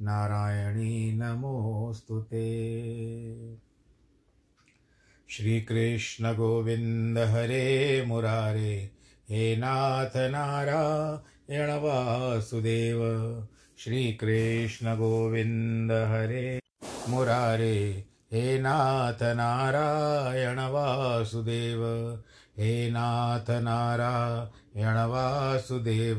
नारायणी नमोऽस्तु ते। श्रीकृष्णगोविन्द हरे मुरारे, हे नाथ नारायण वासुदेव। श्रीकृष्णगोविन्द हरे मुरारे, हे नाथ नारायण वासुदेव। हे नाथ नारायण वासुदेव।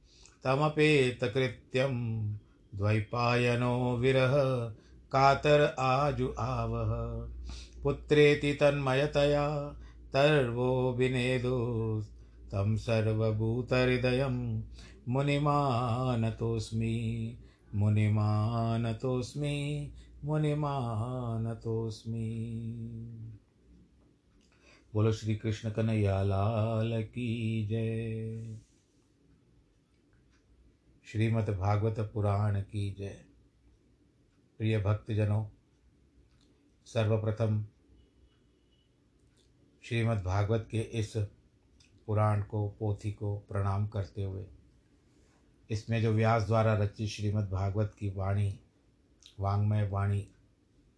तमपेतकृत्यं द्वैपायनो विरह, कातर आजु आवह। पुत्रेति तन्मयतया, तर्वो विनेदो तं सर्वभूतहृदयं। मुनिमानतोऽस्मि मुनिमानतोऽस्मि मुनिमानतोऽस्मि। बोलो श्री की जय। श्रीमद् भागवत पुराण की जय। प्रिय भक्तजनों, सर्वप्रथम श्रीमद् भागवत के इस पुराण को, पोथी को प्रणाम करते हुए, इसमें जो व्यास द्वारा रचित श्रीमद् भागवत की वाणी वांग्मय वाणी,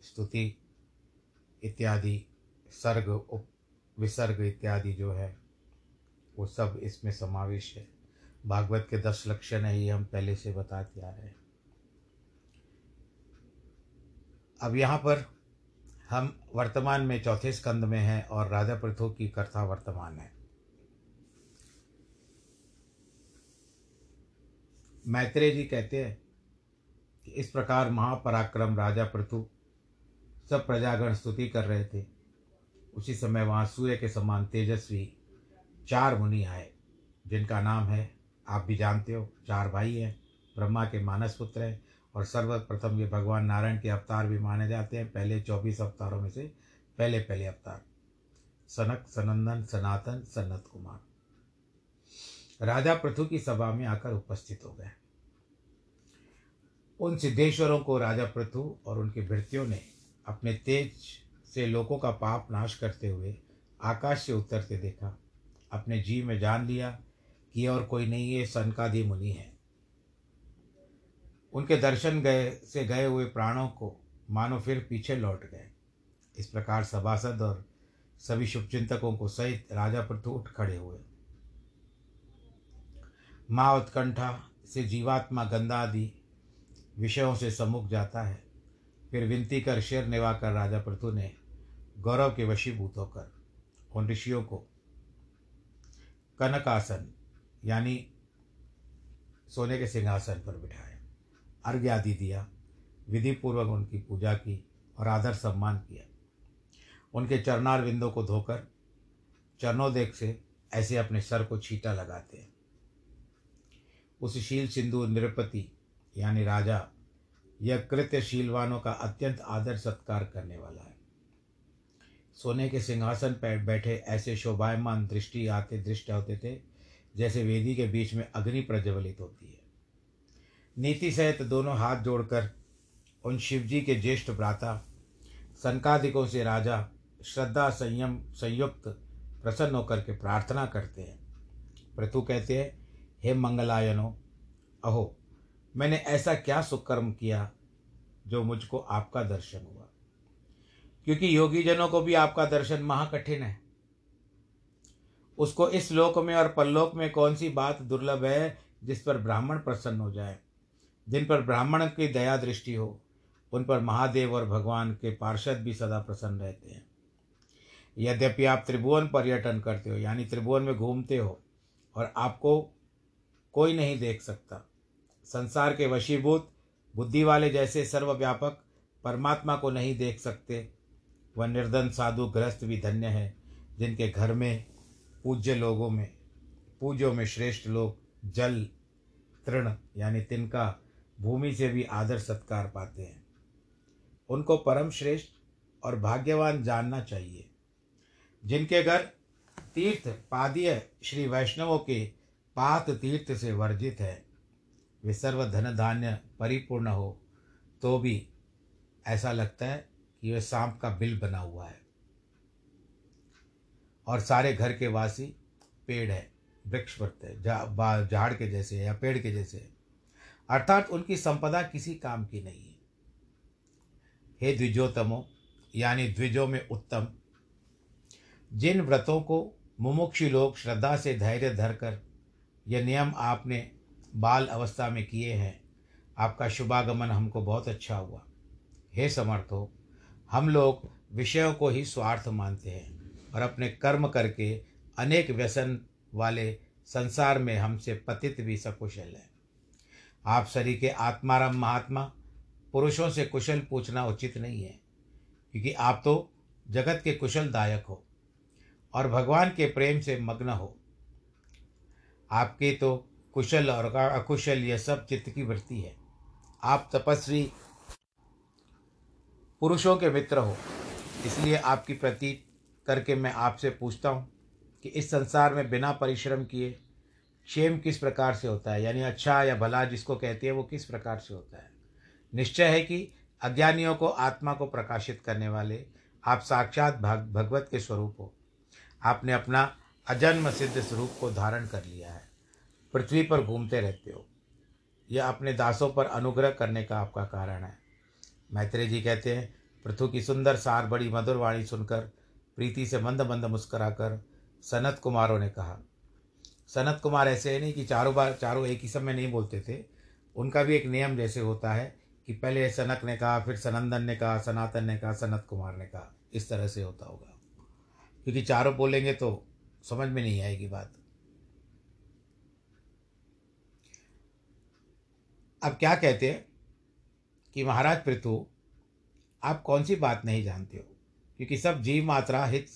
स्तुति इत्यादि, सर्ग उप, विसर्ग इत्यादि जो है, वो सब इसमें समावेश है। भागवत के दस लक्षण है ये हम पहले से बताते आ रहे हैं। अब यहाँ पर हम वर्तमान में चौथे स्कंद में हैं और राजा प्रथो की कथा वर्तमान है। मैत्रेय जी कहते हैं कि इस प्रकार महापराक्रम राजा पृथु सब प्रजागण स्तुति कर रहे थे। उसी समय वहाँ सूर्य के समान तेजस्वी चार मुनि आए, जिनका नाम है आप भी जानते हो, चार भाई हैं, ब्रह्मा के मानस पुत्र हैं और सर्वप्रथम ये भगवान नारायण के अवतार भी माने जाते हैं, पहले चौबीस अवतारों में से पहले पहले अवतार। सनक, सनंदन, सनातन, सन्नत कुमार। राजा पृथु की सभा में आकर उपस्थित हो गए। उन सिद्धेश्वरों को राजा पृथु और उनके भृत्यों ने अपने तेज से लोगों का पाप नाश करते हुए आकाश से उतरते देखा, अपने जीव में जान लिया कि और कोई नहीं, ये सनकादि मुनि है। उनके दर्शन गए, से गए हुए प्राणों को मानो फिर पीछे लौट गए। इस प्रकार सभासद और सभी शुभचिंतकों को सहित राजा पृथु उठ खड़े हुए। माँ उत्कंठा से जीवात्मा गंधादि विषयों से सम्मुख जाता है। फिर विनती कर शेर निवा कर राजा पृथु ने गौरव के वशीभूत होकर उन ऋषियों को कनकासन यानी सोने के सिंहासन पर बिठाया अर्घ्य आदि दिया विधि पूर्वक उनकी पूजा की और आदर सम्मान किया। उनके चरणार विंदों को धोकर चरणोदेख से ऐसे अपने सर को छीटा लगाते हैं। उस शील सिंधु नृपति, यानी राजा, यह कृत्य शीलवानों का अत्यंत आदर सत्कार करने वाला है। सोने के सिंहासन पर बैठे ऐसे शोभायमान दृष्टि आते दृष्ट होते थे जैसे वेदी के बीच में अग्नि प्रज्वलित होती है। नीति सहित दोनों हाथ जोड़कर उन शिवजी के ज्येष्ठ भ्राता संकादिकों से राजा, श्रद्धा संयम संयुक्त प्रसन्न होकर के प्रार्थना करते हैं। पृथु कहते हैं, हे मंगलायनो, अहो, मैंने ऐसा क्या सुकर्म किया जो मुझको आपका दर्शन हुआ? क्योंकि योगी जनों को भी आपका दर्शन महाकठिन है। उसको इस लोक में और परलोक में कौन सी बात दुर्लभ है जिस पर ब्राह्मण प्रसन्न हो जाए? जिन पर ब्राह्मण की दया दृष्टि हो, उन पर महादेव और भगवान के पार्षद भी सदा प्रसन्न रहते हैं। यद्यपि आप त्रिभुवन पर्यटन करते हो, यानी त्रिभुवन में घूमते हो, और आपको कोई नहीं देख सकता। संसार के वशीभूत, बुद्धि वाले जैसे सर्वव्यापक परमात्मा को नहीं देख सकते। वह निर्धन साधु ग्रस्त भी धन्य है, जिनके घर में पूज्य लोगों में पूज्यों में श्रेष्ठ लोग जल, तृण, यानी तिनका भूमि से भी आदर सत्कार पाते हैं। उनको परम श्रेष्ठ और भाग्यवान जानना चाहिए। जिनके घर तीर्थ पादीय श्री वैष्णवों के पात तीर्थ से वर्जित है, वे सर्व धन धान्य परिपूर्ण हो तो भी ऐसा लगता है कि वह सांप का बिल बना हुआ है। और सारे घर के वासी पेड़ है, वृक्ष पड़ते हैं झाड़ के जैसे है या पेड़ के जैसे है। अर्थात उनकी संपदा किसी काम की नहीं है। हे द्विजोतमो यानी द्विजों में उत्तम, जिन व्रतों को मुमुक्षु लोग श्रद्धा से धैर्य धरकर यह नियम आपने बाल अवस्था में किए हैं, आपका शुभागमन हमको बहुत अच्छा हुआ। हे समर्थो, हम लोग विषयों को ही स्वार्थ मानते हैं। और अपने कर्म करके अनेक व्यसन वाले संसार में हमसे पतित भी सकुशल है। आप शरीर के आत्माराम महात्मा, पुरुषों से कुशल पूछना उचित नहीं है, क्योंकि आप तो जगत के कुशल दायक हो और भगवान के प्रेम से मग्न हो। आपके तो कुशल और अकुशल यह सब चित्त की वृत्ति है। आप तपस्वी पुरुषों के मित्र हो, इसलिए आपकी प्रतीत करके मैं आपसे पूछता हूँ कि इस संसार में बिना परिश्रम किए क्षेम किस प्रकार से होता है? यानी अच्छा या भला जिसको कहती है वो किस प्रकार से होता है? निश्चय है कि अज्ञानियों को आत्मा को प्रकाशित करने वाले आप साक्षात भग, भगवत के स्वरूप हो। आपने अपना अजन्म सिद्ध स्वरूप को धारण कर लिया है। पृथ्वी पर घूमते रहते हो। यह अपने दासों पर अनुग्रह करने का आपका कारण है। मैत्रेय जी कहते हैं पृथु की सुंदर सार बड़ी मधुर वाणी सुनकर प्रीति से मंद मंद मुस्कराकर सनत कुमारों ने कहा, सनत कुमार ऐसे है नहीं कि चारों बार, चारों एक ही समय नहीं बोलते थे। उनका भी एक नियम जैसे होता है कि पहले सनक ने कहा, फिर सनंदन ने कहा, सनातन ने कहा, सनत कुमार ने कहा। इस तरह से होता होगा। क्योंकि चारों बोलेंगे तो समझ में नहीं आएगी बात। अब क्या कहते हैं कि महाराज पृथु, आप कौन सी बात नहीं जानते हो? क्योंकि सब जीव मात्रा हित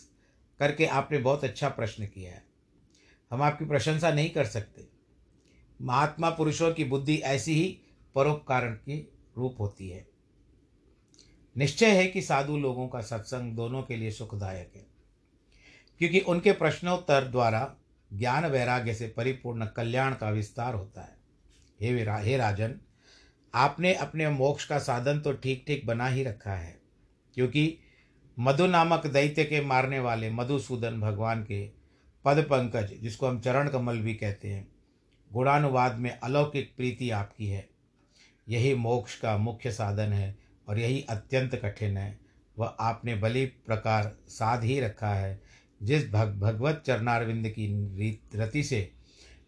करके आपने बहुत अच्छा प्रश्न किया है। हम आपकी प्रशंसा नहीं कर सकते। महात्मा पुरुषों की बुद्धि ऐसी ही परोपकार की रूप होती है। निश्चय है कि साधु लोगों का सत्संग दोनों के लिए सुखदायक है, क्योंकि उनके प्रश्नोत्तर द्वारा ज्ञान वैराग्य से परिपूर्ण कल्याण का विस्तार होता है। हे विरा, हे राजन, आपने अपने मोक्ष का साधन तो ठीक ठीक बना ही रखा है, क्योंकि मधु नामक दैत्य के मारने वाले मधुसूदन भगवान के पद पंकज, जिसको हम चरण कमल भी कहते हैं, गुणानुवाद में अलौकिक प्रीति आपकी है। यही मोक्ष का मुख्य साधन है और यही अत्यंत कठिन है। वह आपने बलि प्रकार साध ही रखा है। जिस भग, भगवत चरणारविंद की रति से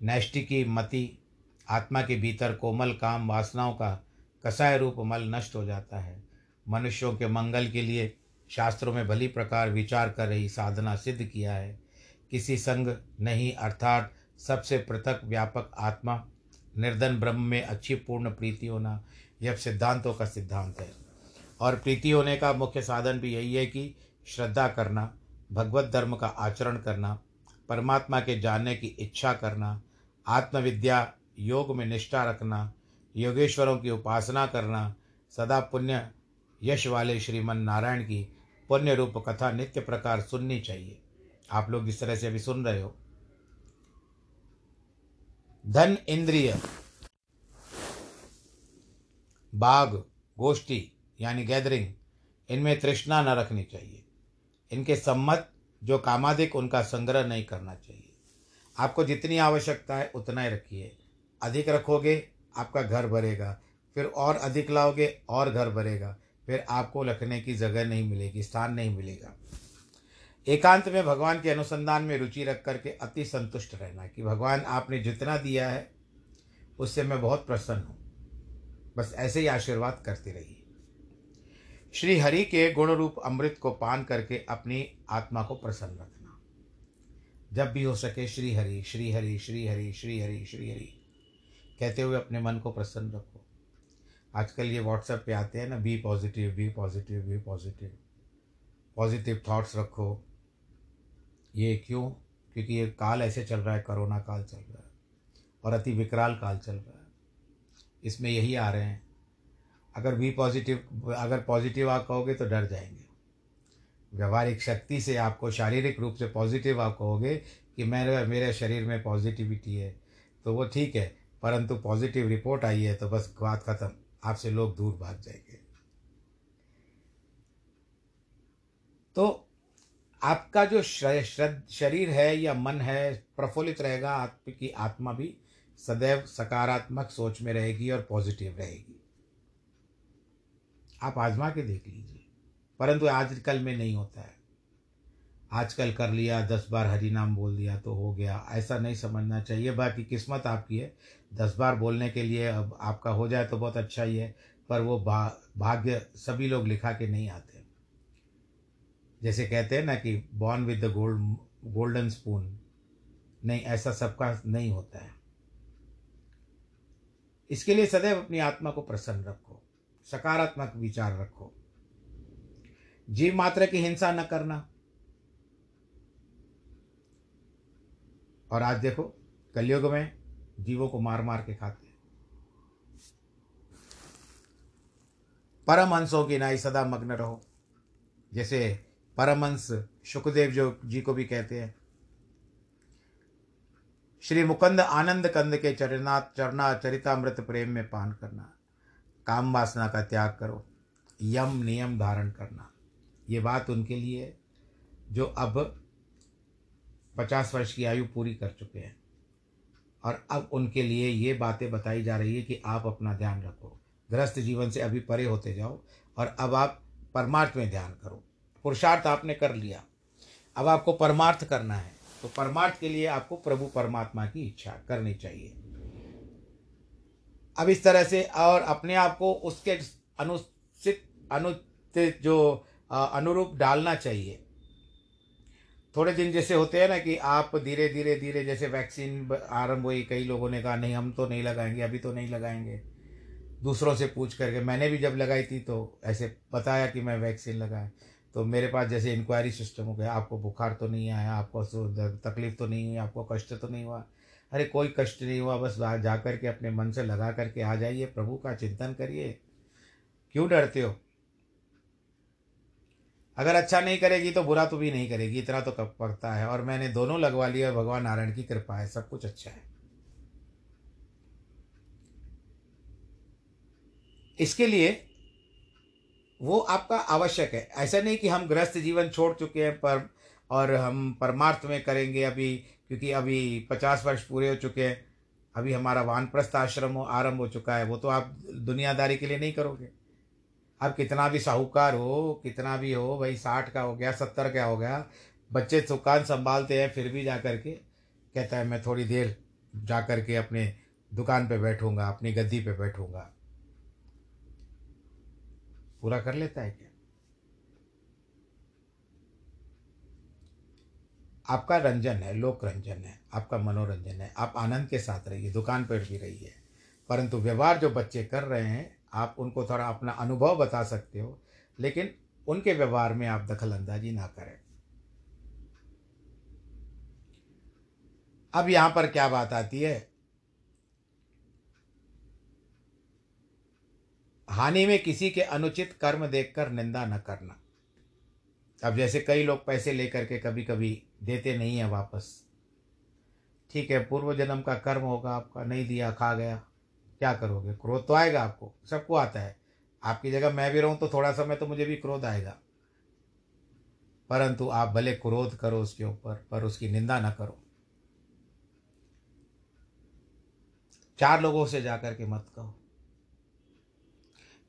नैष्टिकी मति आत्मा के भीतर कोमल काम वासनाओं का कसाय रूप मल नष्ट हो जाता है। मनुष्यों के मंगल के लिए शास्त्रों में भली प्रकार विचार कर रही साधना सिद्ध किया है। किसी संग नहीं, अर्थात सबसे पृथक व्यापक आत्मा। निर्धन ब्रह्म में अच्छी पूर्ण प्रीति होना यह सिद्धांतों का सिद्धांत है। और प्रीति होने का मुख्य साधन भी यही है कि श्रद्धा करना, भगवत धर्म का आचरण करना, परमात्मा के जानने की इच्छा करना, आत्मविद्या योग में निष्ठा रखना, योगेश्वरों की उपासना करना, सदा पुण्य यश वाले श्रीमन नारायण की पुण्य रूप कथा नित्य प्रकार सुननी चाहिए। आप लोग इस तरह से अभी सुन रहे हो। धन इंद्रिय बाग गोष्ठी, यानी गैदरिंग, इनमें तृष्णा न रखनी चाहिए। इनके सम्मत जो कामाधिक, उनका संग्रह नहीं करना चाहिए। आपको जितनी आवश्यकता है, उतना ही रखिए। अधिक रखोगे, आपका घर भरेगा। फिर और अधिक लाओगे, और घर भरेगा। फिर आपको रखने की जगह नहीं मिलेगी, स्थान नहीं मिलेगा। एकांत में भगवान के अनुसंधान में रुचि रख करके अति संतुष्ट रहना कि भगवान आपने जितना दिया है, उससे मैं बहुत प्रसन्न हूँ। बस ऐसे ही आशीर्वाद करती रहिए। श्री हरि के गुण रूप अमृत को पान करके अपनी आत्मा को प्रसन्न रखना। जब भी हो सके श्री हरि श्री हरि श्री हरि श्री हरि श्री हरि, कहते हुए अपने मन को प्रसन्न रखो। आजकल ये व्हाट्सएप पे आते हैं ना be positive be positive be positive positive thoughts रखो। ये क्यों? क्योंकि ये काल ऐसे चल रहा है, कोरोना काल चल रहा है और अति विकराल काल चल रहा है। इसमें यही आ रहे हैं। अगर बी पॉजिटिव अगर पॉजिटिव आप कहोगे तो डर जाएँगे। व्यवहारिक शक्ति से आपको शारीरिक रूप से पॉजिटिव आप कहोगे कि मेरे मेरे शरीर में पॉजिटिविटी है तो वो ठीक है, परंतु पॉजिटिव रिपोर्ट आई है तो बस बात खत्म। आपसे लोग दूर भाग जाएँगे। तो आपका जो शरीर है या मन है, प्रफुल्लित रहेगा, आपकी आत्मा भी सदैव सकारात्मक सोच में रहेगी और पॉजिटिव रहेगी। आप आजमा के देख लीजिए। परंतु आजकल में नहीं होता है। आजकल कर लिया, दस बार हरी नाम बोल दिया तो हो गया। ऐसा नहीं समझना चाहिए। बाकी किस्मत आपकी है। दस बार बोलने के लिए अब आपका हो जाए तो बहुत अच्छा ही है, पर वो भा, भाग्य सभी लोग लिखा के नहीं आते जैसे कहते हैं ना कि born with the gold golden spoon नहीं, ऐसा सबका नहीं होता है। इसके लिए सदैव अपनी आत्मा को प्रसन्न रखो, सकारात्मक विचार रखो। जीव मात्र की हिंसा न करना। और आज देखो, कलयुग में जीवों को मार मार के खाते हैं। परमहंसों की नाई सदा मग्न रहो। जैसे परमहंस सुखदेव जो जी को भी कहते हैं। श्री मुकुंद आनंद कंद के चरना चरना चरितामृत प्रेम में पान करना। काम वासना का त्याग करो। यम नियम धारण करना। ये बात उनके लिए जो अब पचास वर्ष की आयु पूरी कर चुके हैं। और अब उनके लिए ये बातें बताई जा रही है कि आप अपना ध्यान रखो। ग्रस्त जीवन से अभी परे होते जाओ और अब आप परमार्थ में ध्यान करो। पुरुषार्थ आपने कर लिया। अब आपको परमार्थ करना है। तो परमार्थ के लिए आपको प्रभु परमात्मा की इच्छा करनी चाहिए। अब इस तरह से और अपने आप को उसके अनुचित अनुचित जो अनुरूप डालना चाहिए। थोड़े दिन जैसे होते हैं ना कि आप धीरे धीरे धीरे जैसे वैक्सीन आरंभ हुई, कई लोगों ने कहा, नहीं, हम तो नहीं लगाएँगे, अभी तो नहीं लगाएँगे। दूसरों से पूछ करके, मैंने भी जब लगाई थी तो ऐसे बताया कि मैं वैक्सीन लगाए। तो मेरे पास जैसे इंक्वायरी सिस्टम हो गया, आपको बुखार तो नहीं आया, आपको तकलीफ़ तो नहीं हुई, आपको कष्ट तो नहीं हुआ? अरे, कोई कष्ट नहीं हुआ, बस जा कर के अपने मन से लगा करके आ जाइए, प्रभु का चिंतन करिए। क्यों डरते हो? अगर अच्छा नहीं करेगी तो बुरा तो भी नहीं करेगी, इतना तो कब पड़ता है। और मैंने दोनों लगवा लिया भगवान नारायण की कृपा है, सब कुछ अच्छा है। इसके लिए वो आपका आवश्यक है। ऐसा नहीं कि हम गृहस्थ जीवन छोड़ चुके हैं पर, और हम परमार्थ में करेंगे अभी, क्योंकि अभी पचास वर्ष पूरे हो चुके हैं। अभी हमारा वानप्रस्थ आश्रम आरंभ हो चुका है। वो तो आप दुनियादारी के लिए नहीं करोगे। अब कितना भी साहूकार हो, कितना भी हो, भाई साठ का हो गया, सत्तर का हो गया, बच्चे दुकान संभालते हैं फिर भी जा कर के, कहता है, मैं थोड़ी देर जा कर के अपने दुकान पे बैठूँगा, अपनी गद्दी पे बैठूँगा। पूरा कर लेता है क्या? आपका रंजन है, लोक रंजन है, आपका मनोरंजन है, आप आनंद के साथ रहिए, दुकान पर भी रहिए, परंतु व्यवहार जो बच्चे कर रहे हैं आप उनको थोड़ा अपना अनुभव बता सकते हो, लेकिन उनके व्यवहार में आप दखल अंदाजी ना करें। अब यहाँ पर क्या बात आती है? हानि में किसी के अनुचित कर्म देखकर निंदा न करना। अब जैसे कई लोग पैसे लेकर के कभी कभी देते नहीं है वापस। ठीक है, पूर्व जन्म का कर्म होगा आपका, नहीं दिया, खा गया। क्या करोगे? क्रोध तो आएगा आपको, सबको आता है। आपकी जगह मैं भी रहूँ तो थोड़ा समय तो मुझे भी क्रोध आएगा। परंतु आप भले क्रोध करो उसके ऊपर, पर उसकी निंदा ना करो। चार लोगों से जाकर के मत कहो।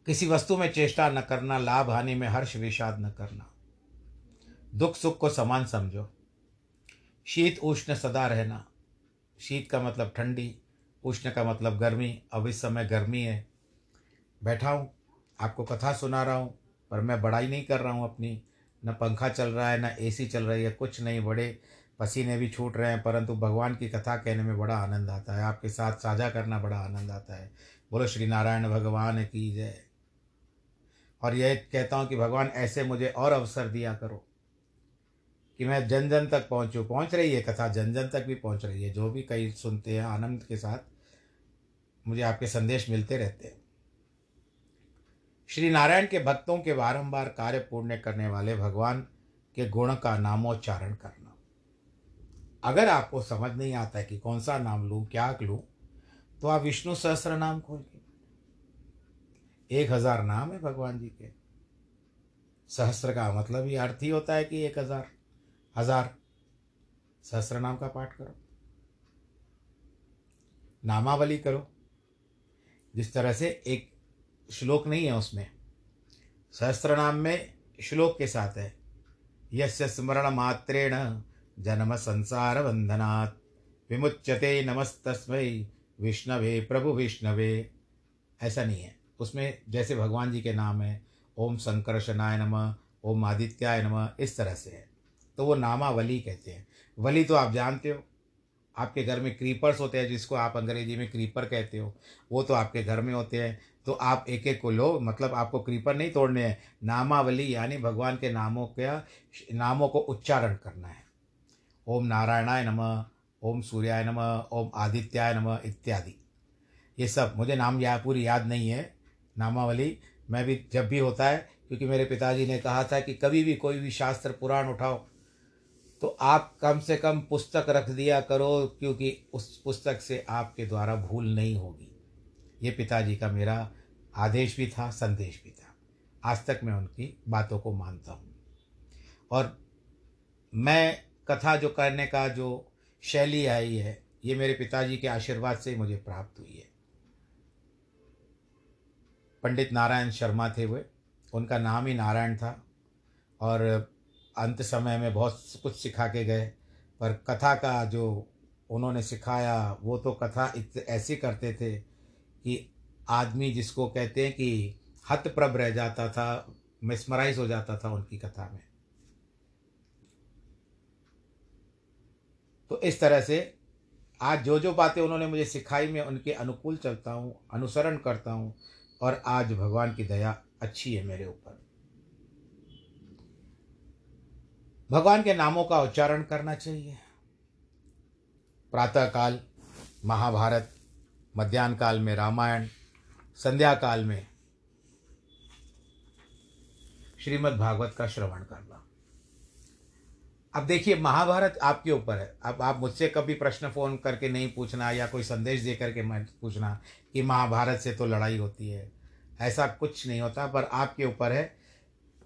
किसी वस्तु में चेष्टा न करना, लाभ हानि में हर्ष विषाद न करना। दुख सुख को समान समझो। शीत उष्ण सदा रहना। शीत का मतलब ठंडी उष्ण का मतलब गर्मी। अब इस समय गर्मी है। बैठा हूँ, आपको कथा सुना रहा हूँ, पर मैं बड़ाई नहीं कर रहा हूँ अपनी। न पंखा चल रहा है, न एसी चल रही है, कुछ नहीं। बड़े पसीने भी छूट रहे हैं, परंतु भगवान की कथा कहने में बड़ा आनंद आता है। आपके साथ साझा करना बड़ा आनंद आता है। बोलो, श्री नारायण भगवान की जय। और यह कहता हूँ कि भगवान, ऐसे मुझे और अवसर दिया करो। कि मैं जन जन तक पहुँचूँ। पहुँच रही है कथा जन जन तक भी पहुँच रही है। जो भी कई सुनते हैं आनंद के साथ, मुझे आपके संदेश मिलते रहते हैं। श्री नारायण के भक्तों के बारंबार कार्य पूर्ण करने वाले भगवान के गुण का नामोच्चारण करना। अगर आपको समझ नहीं आता है कि कौन सा नाम लूँ, क्या लूँ तो आप विष्णु सहस्त्र नाम खोलिए एक हज़ार नाम है भगवान जी के। सहस्त्र का मतलब ही अर्थ ही होता है कि एक हज़ार। हज़ार सहस्त्र नाम का पाठ करो। नामावली करो। जिस तरह से एक श्लोक नहीं है उसमें सहस्त्र नाम में श्लोक के साथ है। यस्य स्मरण मात्रेण जन्म संसार बंधनात् विमुच्यते नमस्तस्मै विष्णवे, प्रभु विष्णवे। ऐसा नहीं है। उसमें जैसे भगवान जी के नाम है, ओम संकर्षणाय नम, ओम आदित्याय नम, इस तरह से है। तो वो नामावली कहते हैं। वली तो आप जानते हो। आपके घर में क्रीपर्स होते हैं, जिसको आप अंग्रेज़ी में क्रीपर कहते हो। वो तो आपके घर में होते हैं। तो आप एक एक को लो मतलब आपको क्रीपर नहीं तोड़ने हैं। नामावली यानी भगवान के नामों का, नामों को उच्चारण करना है। ओम नारायणाय नम, ओम सूर्याय नम, ओम आदित्याय नम इत्यादि। ये सब, मुझे नाम या, पूरी याद नहीं है, नामावली। मैं भी, जब भी होता है, क्योंकि मेरे पिताजी ने कहा था कि कभी भी कोई भी शास्त्र, पुराण उठाओ तो आप कम से कम पुस्तक रख दिया करो, क्योंकि उस पुस्तक से आपके द्वारा भूल नहीं होगी। ये पिताजी का मेरा आदेश भी था, संदेश भी था। आज तक मैं उनकी बातों को मानता हूँ। और मैं कथा जो करने का जो शैली आई है, ये मेरे पिताजी के आशीर्वाद से मुझे प्राप्त हुई है। पंडित नारायण शर्मा थे वे। उनका नाम ही नारायण था। और अंत समय में बहुत कुछ सिखा के गए, पर कथा का जो उन्होंने सिखाया, वो तो कथा ऐसी करते थे कि आदमी जिसको कहते हैं कि हतप्रभ रह जाता था मिसमराइज हो जाता था उनकी कथा में। तो इस तरह से आज जो जो बातें उन्होंने मुझे सिखाई, मैं उनके अनुकूल चलता हूँ, अनुसरण करता हूँ, और आज भगवान की दया अच्छी है मेरे ऊपर। भगवान के नामों का उच्चारण करना चाहिए। प्रातः काल महाभारत मध्यान्ह काल में रामायण संध्या काल में श्रीमद् भागवत का श्रवण करना। अब देखिए, महाभारत आपके ऊपर है। अब आप मुझसे कभी प्रश्न फ़ोन करके नहीं पूछना या कोई संदेश दे करके मैं पूछना कि महाभारत से तो लड़ाई होती है। ऐसा कुछ नहीं होता, पर आपके ऊपर है।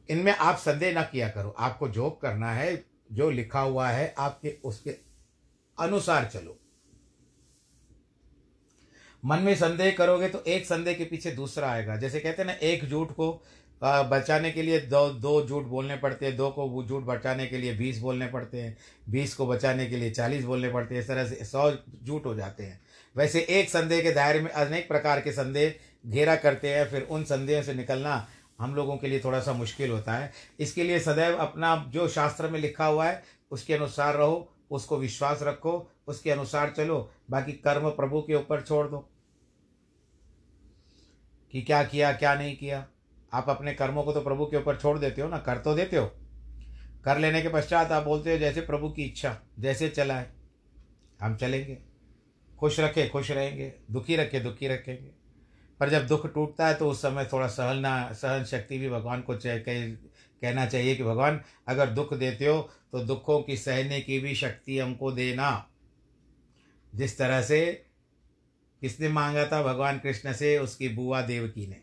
इनमें आप संदेह ना किया करो। आपको जो करना है, जो लिखा हुआ है, आपके उसके अनुसार चलो। मन में संदेह करोगे तो एक संदेह के पीछे दूसरा आएगा। जैसे कहते हैं ना, एक झूठ को बचाने के लिए दो दो झूठ बोलने पड़ते हैं, दो को वो झूठ बचाने के लिए बीस बोलने पड़ते हैं, बीस को बचाने के लिए चालीस बोलने पड़ते हैं, इस तरह से सौ झूठ हो जाते हैं। वैसे एक संदेह के दायरे में अनेक प्रकार के संदेह घेरा करते हैं, फिर उन संदेहों से निकलना हम लोगों के लिए थोड़ा सा मुश्किल होता है। इसके लिए सदैव अपना जो शास्त्र में लिखा हुआ है, उसके अनुसार रहो, उसको विश्वास रखो, उसके अनुसार चलो, बाकी कर्म प्रभु के ऊपर छोड़ दो। कि क्या किया, क्या नहीं किया? आप अपने कर्मों को तो प्रभु के ऊपर छोड़ देते हो ना, कर तो देते हो। कर लेने के पश्चात आप बोलते हो जैसे प्रभु की इच्छा, जैसे चला है। हम चलेंगे। खुश रखे, खुश रहेंगे। दुखी रखे, दुखी रखेंगे। पर जब दुख टूटता है तो उस समय थोड़ा सहलना, सहन शक्ति भी भगवान को कह, कहना चाहिए कि भगवान, अगर दुख देते हो तो दुखों की सहने की भी शक्ति हमको देना। जिस तरह से किसने मांगा था भगवान कृष्ण से, उसकी बुआ देवकी ने।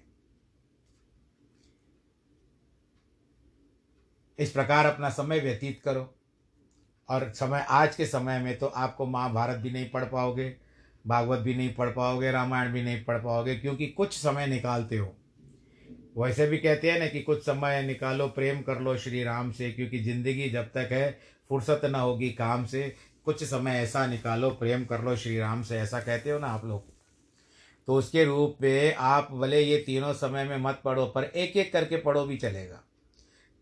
इस प्रकार अपना समय व्यतीत करो। और समय, आज के समय में तो आपको महाभारत भी नहीं पढ़ पाओगे। भागवत भी नहीं पढ़ पाओगे, रामायण भी नहीं पढ़ पाओगे, क्योंकि कुछ समय निकालते हो। वैसे भी कहते हैं ना कि कुछ समय निकालो, प्रेम कर लो श्री राम से, क्योंकि ज़िंदगी जब तक है, फुर्सत ना होगी काम से, कुछ समय ऐसा निकालो, प्रेम कर लो श्री राम से, ऐसा कहते हो ना आप लोग। तो उसके रूप में आप भले ये तीनों समय में मत पढ़ो, पर एक एक करके पढ़ो भी चलेगा।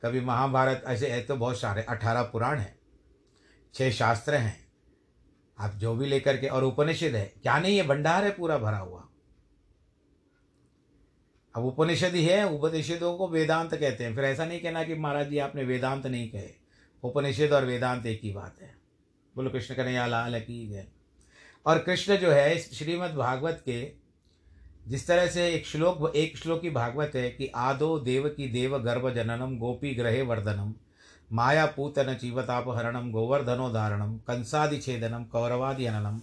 कभी महाभारत ऐसे है तो बहुत सारे, अठारह पुराण हैं छः शास्त्र हैं आप जो भी लेकर के, और उपनिषद है, क्या नहीं है भंडार है, पूरा भरा हुआ। अब उपनिषद ही है, उपनिषदों को वेदांत कहते हैं। फिर ऐसा नहीं कहना कि महाराज जी, आपने वेदांत नहीं कहे। उपनिषद और वेदांत एक ही बात है। बोलो, कृष्ण कन्हैया, लाल की है। और कृष्ण जो है श्रीमद् भागवत के, जिस तरह से एक श्लोक एक श्लोक की भागवत है कि, आदो देव की देव गर्भ जननम, गोपी ग्रहे वर्धनम। माया पूतन जीवतापहरणम गोवर्धनोदारणम कंसादिछेदनम कौरवादि हननम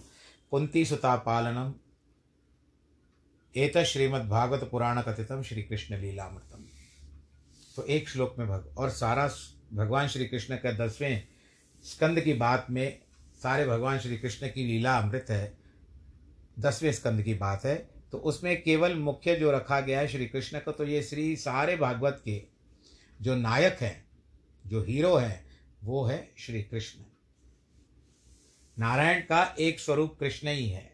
कुंती सुता पालनम एत श्रीमद्भागवत पुराण कथितम श्री कृष्ण लीलामृतम तो एक श्लोक में भग, और सारा भगवान श्री कृष्ण का दसवें स्कंद की बात में सारे भगवान श्री कृष्ण की लीला अमृत है। दसवें स्कंद की बात है। तो उसमें केवल मुख्य जो रखा गया है श्री कृष्ण का तो ये श्री सारे भागवत के जो नायक हैं जो हीरो है, वो है श्री कृष्ण। नारायण का एक स्वरूप कृष्ण ही है,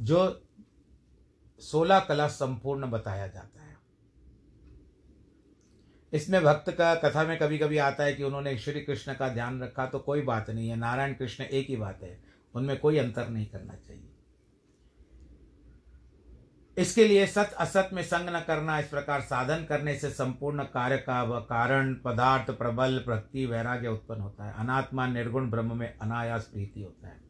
जो सोलह कला संपूर्ण बताया जाता है। इसमें भक्त का कथा में कभी कभी आता है कि उन्होंने श्री कृष्ण का ध्यान रखा तो कोई बात नहीं है, नारायण कृष्ण एक ही बात है, उनमें कोई अंतर नहीं करना चाहिए। इसके लिए सत असत में संग न करना, इस प्रकार साधन करने से संपूर्ण कार्य का कारण, पदार्थ, प्रबल प्रकृति वैराग्य उत्पन्न होता है। अनात्मा, निर्गुण, ब्रह्म में अनायास प्रीति होता है।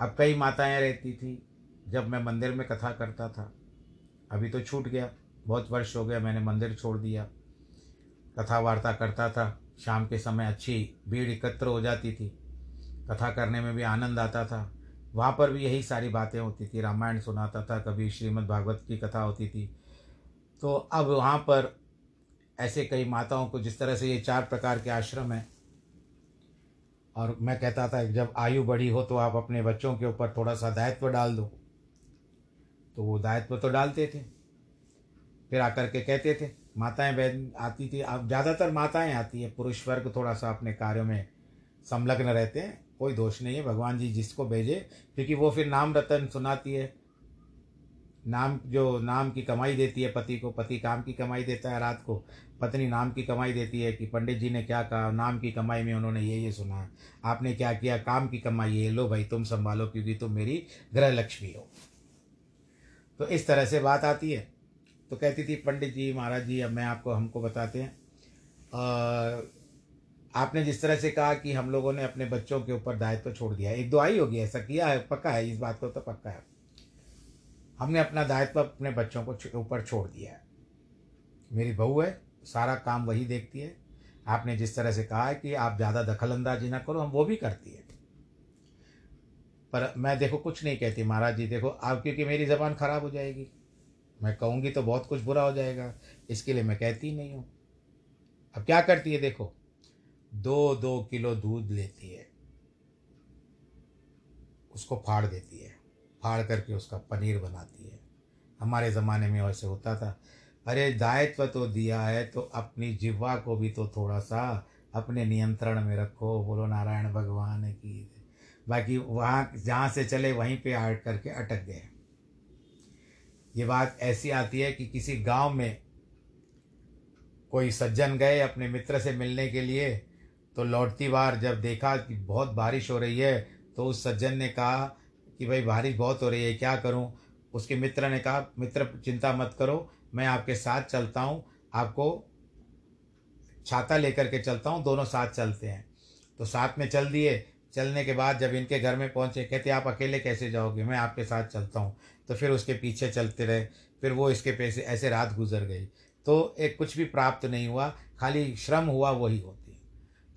अब कई माताएँ रहती थी, जब मैं मंदिर में कथा करता था। अभी तो छूट गया, बहुत वर्ष हो गया मैंने मंदिर छोड़ दिया। कथा वार्ता करता था, शाम के समय अच्छी भीड़ एकत्र हो जाती थी। कथा करने में भी आनंद आता था। वहाँ पर भी यही सारी बातें होती थी। रामायण सुनाता था, कभी श्रीमद् भागवत की कथा होती थी। तो अब वहाँ पर ऐसे कई माताओं को जिस तरह से ये चार प्रकार के आश्रम हैं, और मैं कहता था, जब आयु बढ़ी हो तो आप अपने बच्चों के ऊपर थोड़ा सा दायित्व डाल दो। तो वो दायित्व तो डालते थे। फिर आकर के कहते थे, माताएँ बहन आती थी। अब ज़्यादातर माताएँ आती है, पुरुष वर्ग थोड़ा सा अपने कार्यों में संलग्न रहते हैं। कोई दोष नहीं है भगवान जी जिसको भेजे क्योंकि वो फिर नाम रतन सुनाती है। नाम जो नाम की कमाई देती है पति को पति काम की कमाई देता है रात को पत्नी नाम की कमाई देती है कि पंडित जी ने क्या कहा नाम की कमाई में उन्होंने ये ये सुना आपने क्या किया काम की कमाई ये लो भाई तुम संभालो क्योंकि तुम मेरी गृह लक्ष्मी हो। तो इस तरह से बात आती है। तो कहती थी पंडित जी महाराज जी अब मैं आपको हमको बताते हैं। आ, आपने जिस तरह से कहा कि हम लोगों ने अपने बच्चों के ऊपर दायित्व तो छोड़ दिया एक दो आई होगी, ऐसा किया है, पक्का है, इस बात को तो पक्का है। हमने अपना दायित्व तो अपने बच्चों को ऊपर छोड़ दिया है। मेरी बहू है, सारा काम वही देखती है। आपने जिस तरह से कहा है कि आप ज़्यादा दखल अंदाजी ना करो, हम वो भी करती है। पर मैं देखो, कुछ नहीं कहती, महाराज जी, देखो, आप, क्योंकि मेरी ज़बान ख़राब हो जाएगी। मैं कहूँगी तो बहुत कुछ बुरा हो जाएगा, इसके लिए मैं कहती नहीं हूँ। अब क्या करती है, देखो दो दो किलो दूध लेती है। उसको फाड़ देती है। फाड़ करके उसका पनीर बनाती है। हमारे ज़माने में वैसे होता था। अरे, दायित्व तो दिया है तो अपनी जिह्वा को भी तो थोड़ा सा अपने नियंत्रण में रखो। बोलो, नारायण भगवान की। बाकी वहाँ, जहाँ से चले, वहीं पे आट करके अटक गए। ये बात ऐसी आती है कि किसी गाँव में कोई सज्जन गए अपने मित्र से मिलने के लिए तो लौटती बार जब देखा कि बहुत बारिश हो रही है तो उस सज्जन ने कहा कि भाई बारिश बहुत हो रही है, क्या करूँ? उसके मित्र ने कहा, मित्र, चिंता मत करो, मैं आपके साथ चलता हूँ, आपको छाता लेकर के चलता हूँ, दोनों साथ चलते हैं। तो साथ में चल दिए। चलने के बाद जब इनके घर में पहुँचे, कहते, आप अकेले कैसे जाओगे? मैं आपके साथ चलता हूँ। तो फिर उसके पीछे चलते रहे। फिर वो इसके पैसे, ऐसे रात गुजर गई। तो एक कुछ भी प्राप्त नहीं हुआ, खाली श्रम हुआ, वही होती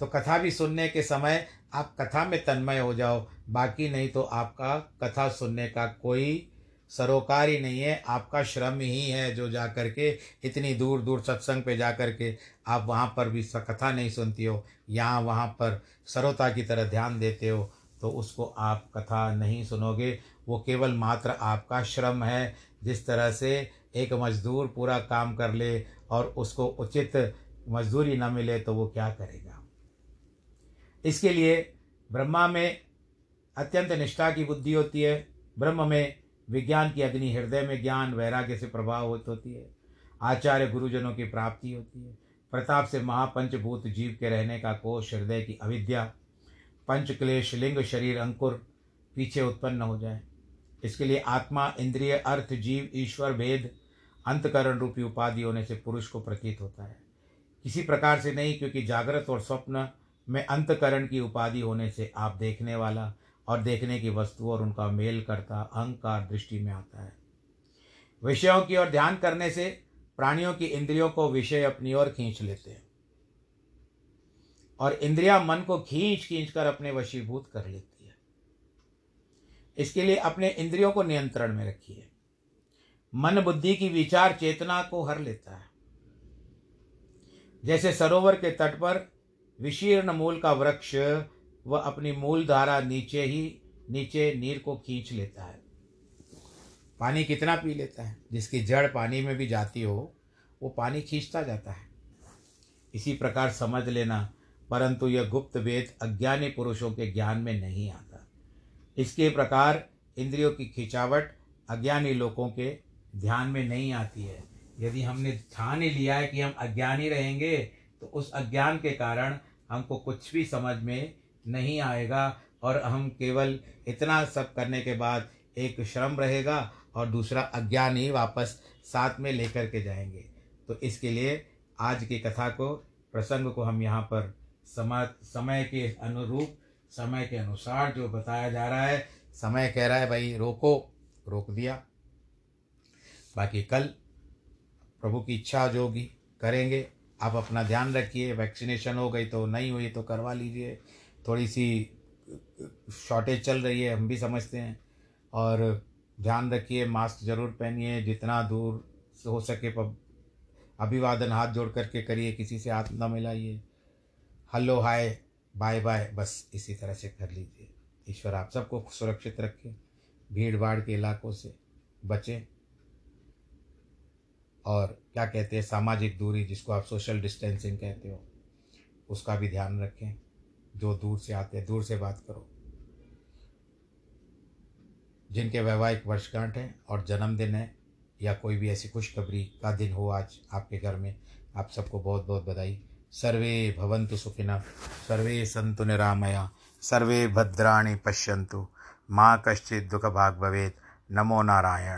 तो कथा भी सुनने के समय आप कथा में तन्मय हो जाओ। बाकी नहीं तो आपका कथा सुनने का कोई सरोकार ही नहीं है। आपका श्रम ही है जो जा कर के इतनी दूर दूर सत्संग पे जा कर के आप वहाँ पर भी कथा नहीं सुनती हो। यहाँ वहाँ पर सरोता की तरह ध्यान देते हो तो उसको आप कथा नहीं सुनोगे। वो केवल मात्र आपका श्रम है। जिस तरह से एक मजदूर पूरा काम कर ले और उसको उचित मजदूरी न मिले तो वो क्या करेगा? इसके लिए ब्रह्मा में अत्यंत निष्ठा की बुद्धि होती है। ब्रह्म में विज्ञान की अग्नि हृदय में ज्ञान, वैराग्य से प्रभाव होती है। आचार्य गुरुजनों की प्राप्ति होती है। प्रताप से महापंचभूत जीव के रहने का कोष, हृदय की अविद्या पंच क्लेश लिंग, शरीर, अंकुर पीछे उत्पन्न हो जाए। इसके लिए आत्मा, इंद्रिय, अर्थ, जीव, ईश्वर भेद अंतकरण रूपी उपाधि होने से पुरुष को प्रतीत होता है। किसी प्रकार से नहीं, क्योंकि जागृत और स्वप्न में अंतकरण की उपाधि होने से आप देखने वाला और देखने की वस्तु और उनका मेल करता अहंकार दृष्टि में आता है। विषयों की ओर ध्यान करने से प्राणियों की इंद्रियों को विषय अपनी ओर खींच लेते हैं और इंद्रिया मन को खींच खींच कर अपने वशीभूत कर लेती है। इसके लिए अपने इंद्रियों को नियंत्रण में रखिए। मन बुद्धि की विचार चेतना को हर लेता है। जैसे सरोवर के तट पर विशीर्ण मूल का वृक्ष वह अपनी मूल धारा नीचे ही, नीचे नीर को खींच लेता है। पानी कितना पी लेता है? जिसकी जड़ पानी में भी जाती हो, वो पानी खींचता जाता है। इसी प्रकार समझ लेना, परंतु यह गुप्त वेद अज्ञानी पुरुषों के ज्ञान में नहीं आता। इसके प्रकार इंद्रियों की खिंचावट अज्ञानी लोगों के ध्यान में नहीं आती है। यदि हमने ठान ही लिया है कि हम अज्ञानी रहेंगे तो उस अज्ञान के कारण हमको कुछ भी समझ में नहीं आएगा और हम केवल इतना सब करने के बाद एक श्रम रहेगा और दूसरा अज्ञान ही वापस साथ में लेकर के जाएँगे। तो इसके लिए आज की कथा को, प्रसंग को हम यहाँ पर समय समय के अनुरूप, समय के अनुसार जो बताया जा रहा है, समय कह रहा है भाई, रोको, रोक दिया। बाकी कल प्रभु की इच्छा जो होगी करेंगे आप अपना ध्यान रखिए वैक्सीनेशन हो गई तो नहीं हुई तो करवा लीजिए। थोड़ी सी शॉर्टेज चल रही है, हम भी समझते हैं। और ध्यान रखिए मास्क ज़रूर पहनिए, जितना दूर हो सके पब, अभिवादन हाथ जोड़ करके करिए, किसी से हाथ ना मिलाइए। हलो हाय बाय बाय बस इसी तरह से कर लीजिए। ईश्वर आप सबको सुरक्षित रखें भीड़ भाड़ के इलाकों से बचें। और क्या कहते हैं, सामाजिक दूरी जिसको आप सोशल डिस्टेंसिंग कहते हो, उसका भी ध्यान रखें। जो दूर से आते हैं, दूर से बात करो। जिनके वैवाहिक वर्षगांठ है और जन्मदिन है, या कोई भी ऐसी खुशखबरी का दिन हो आज आपके घर में, आप सबको बहुत बहुत बधाई। सर्वे भवन्तु सुखिनः, सर्वे सन्तु निरामया, सर्वे भद्राणी पश्यन्तु। माँ कश्चित दुख भाग भवेद नमो नारायण।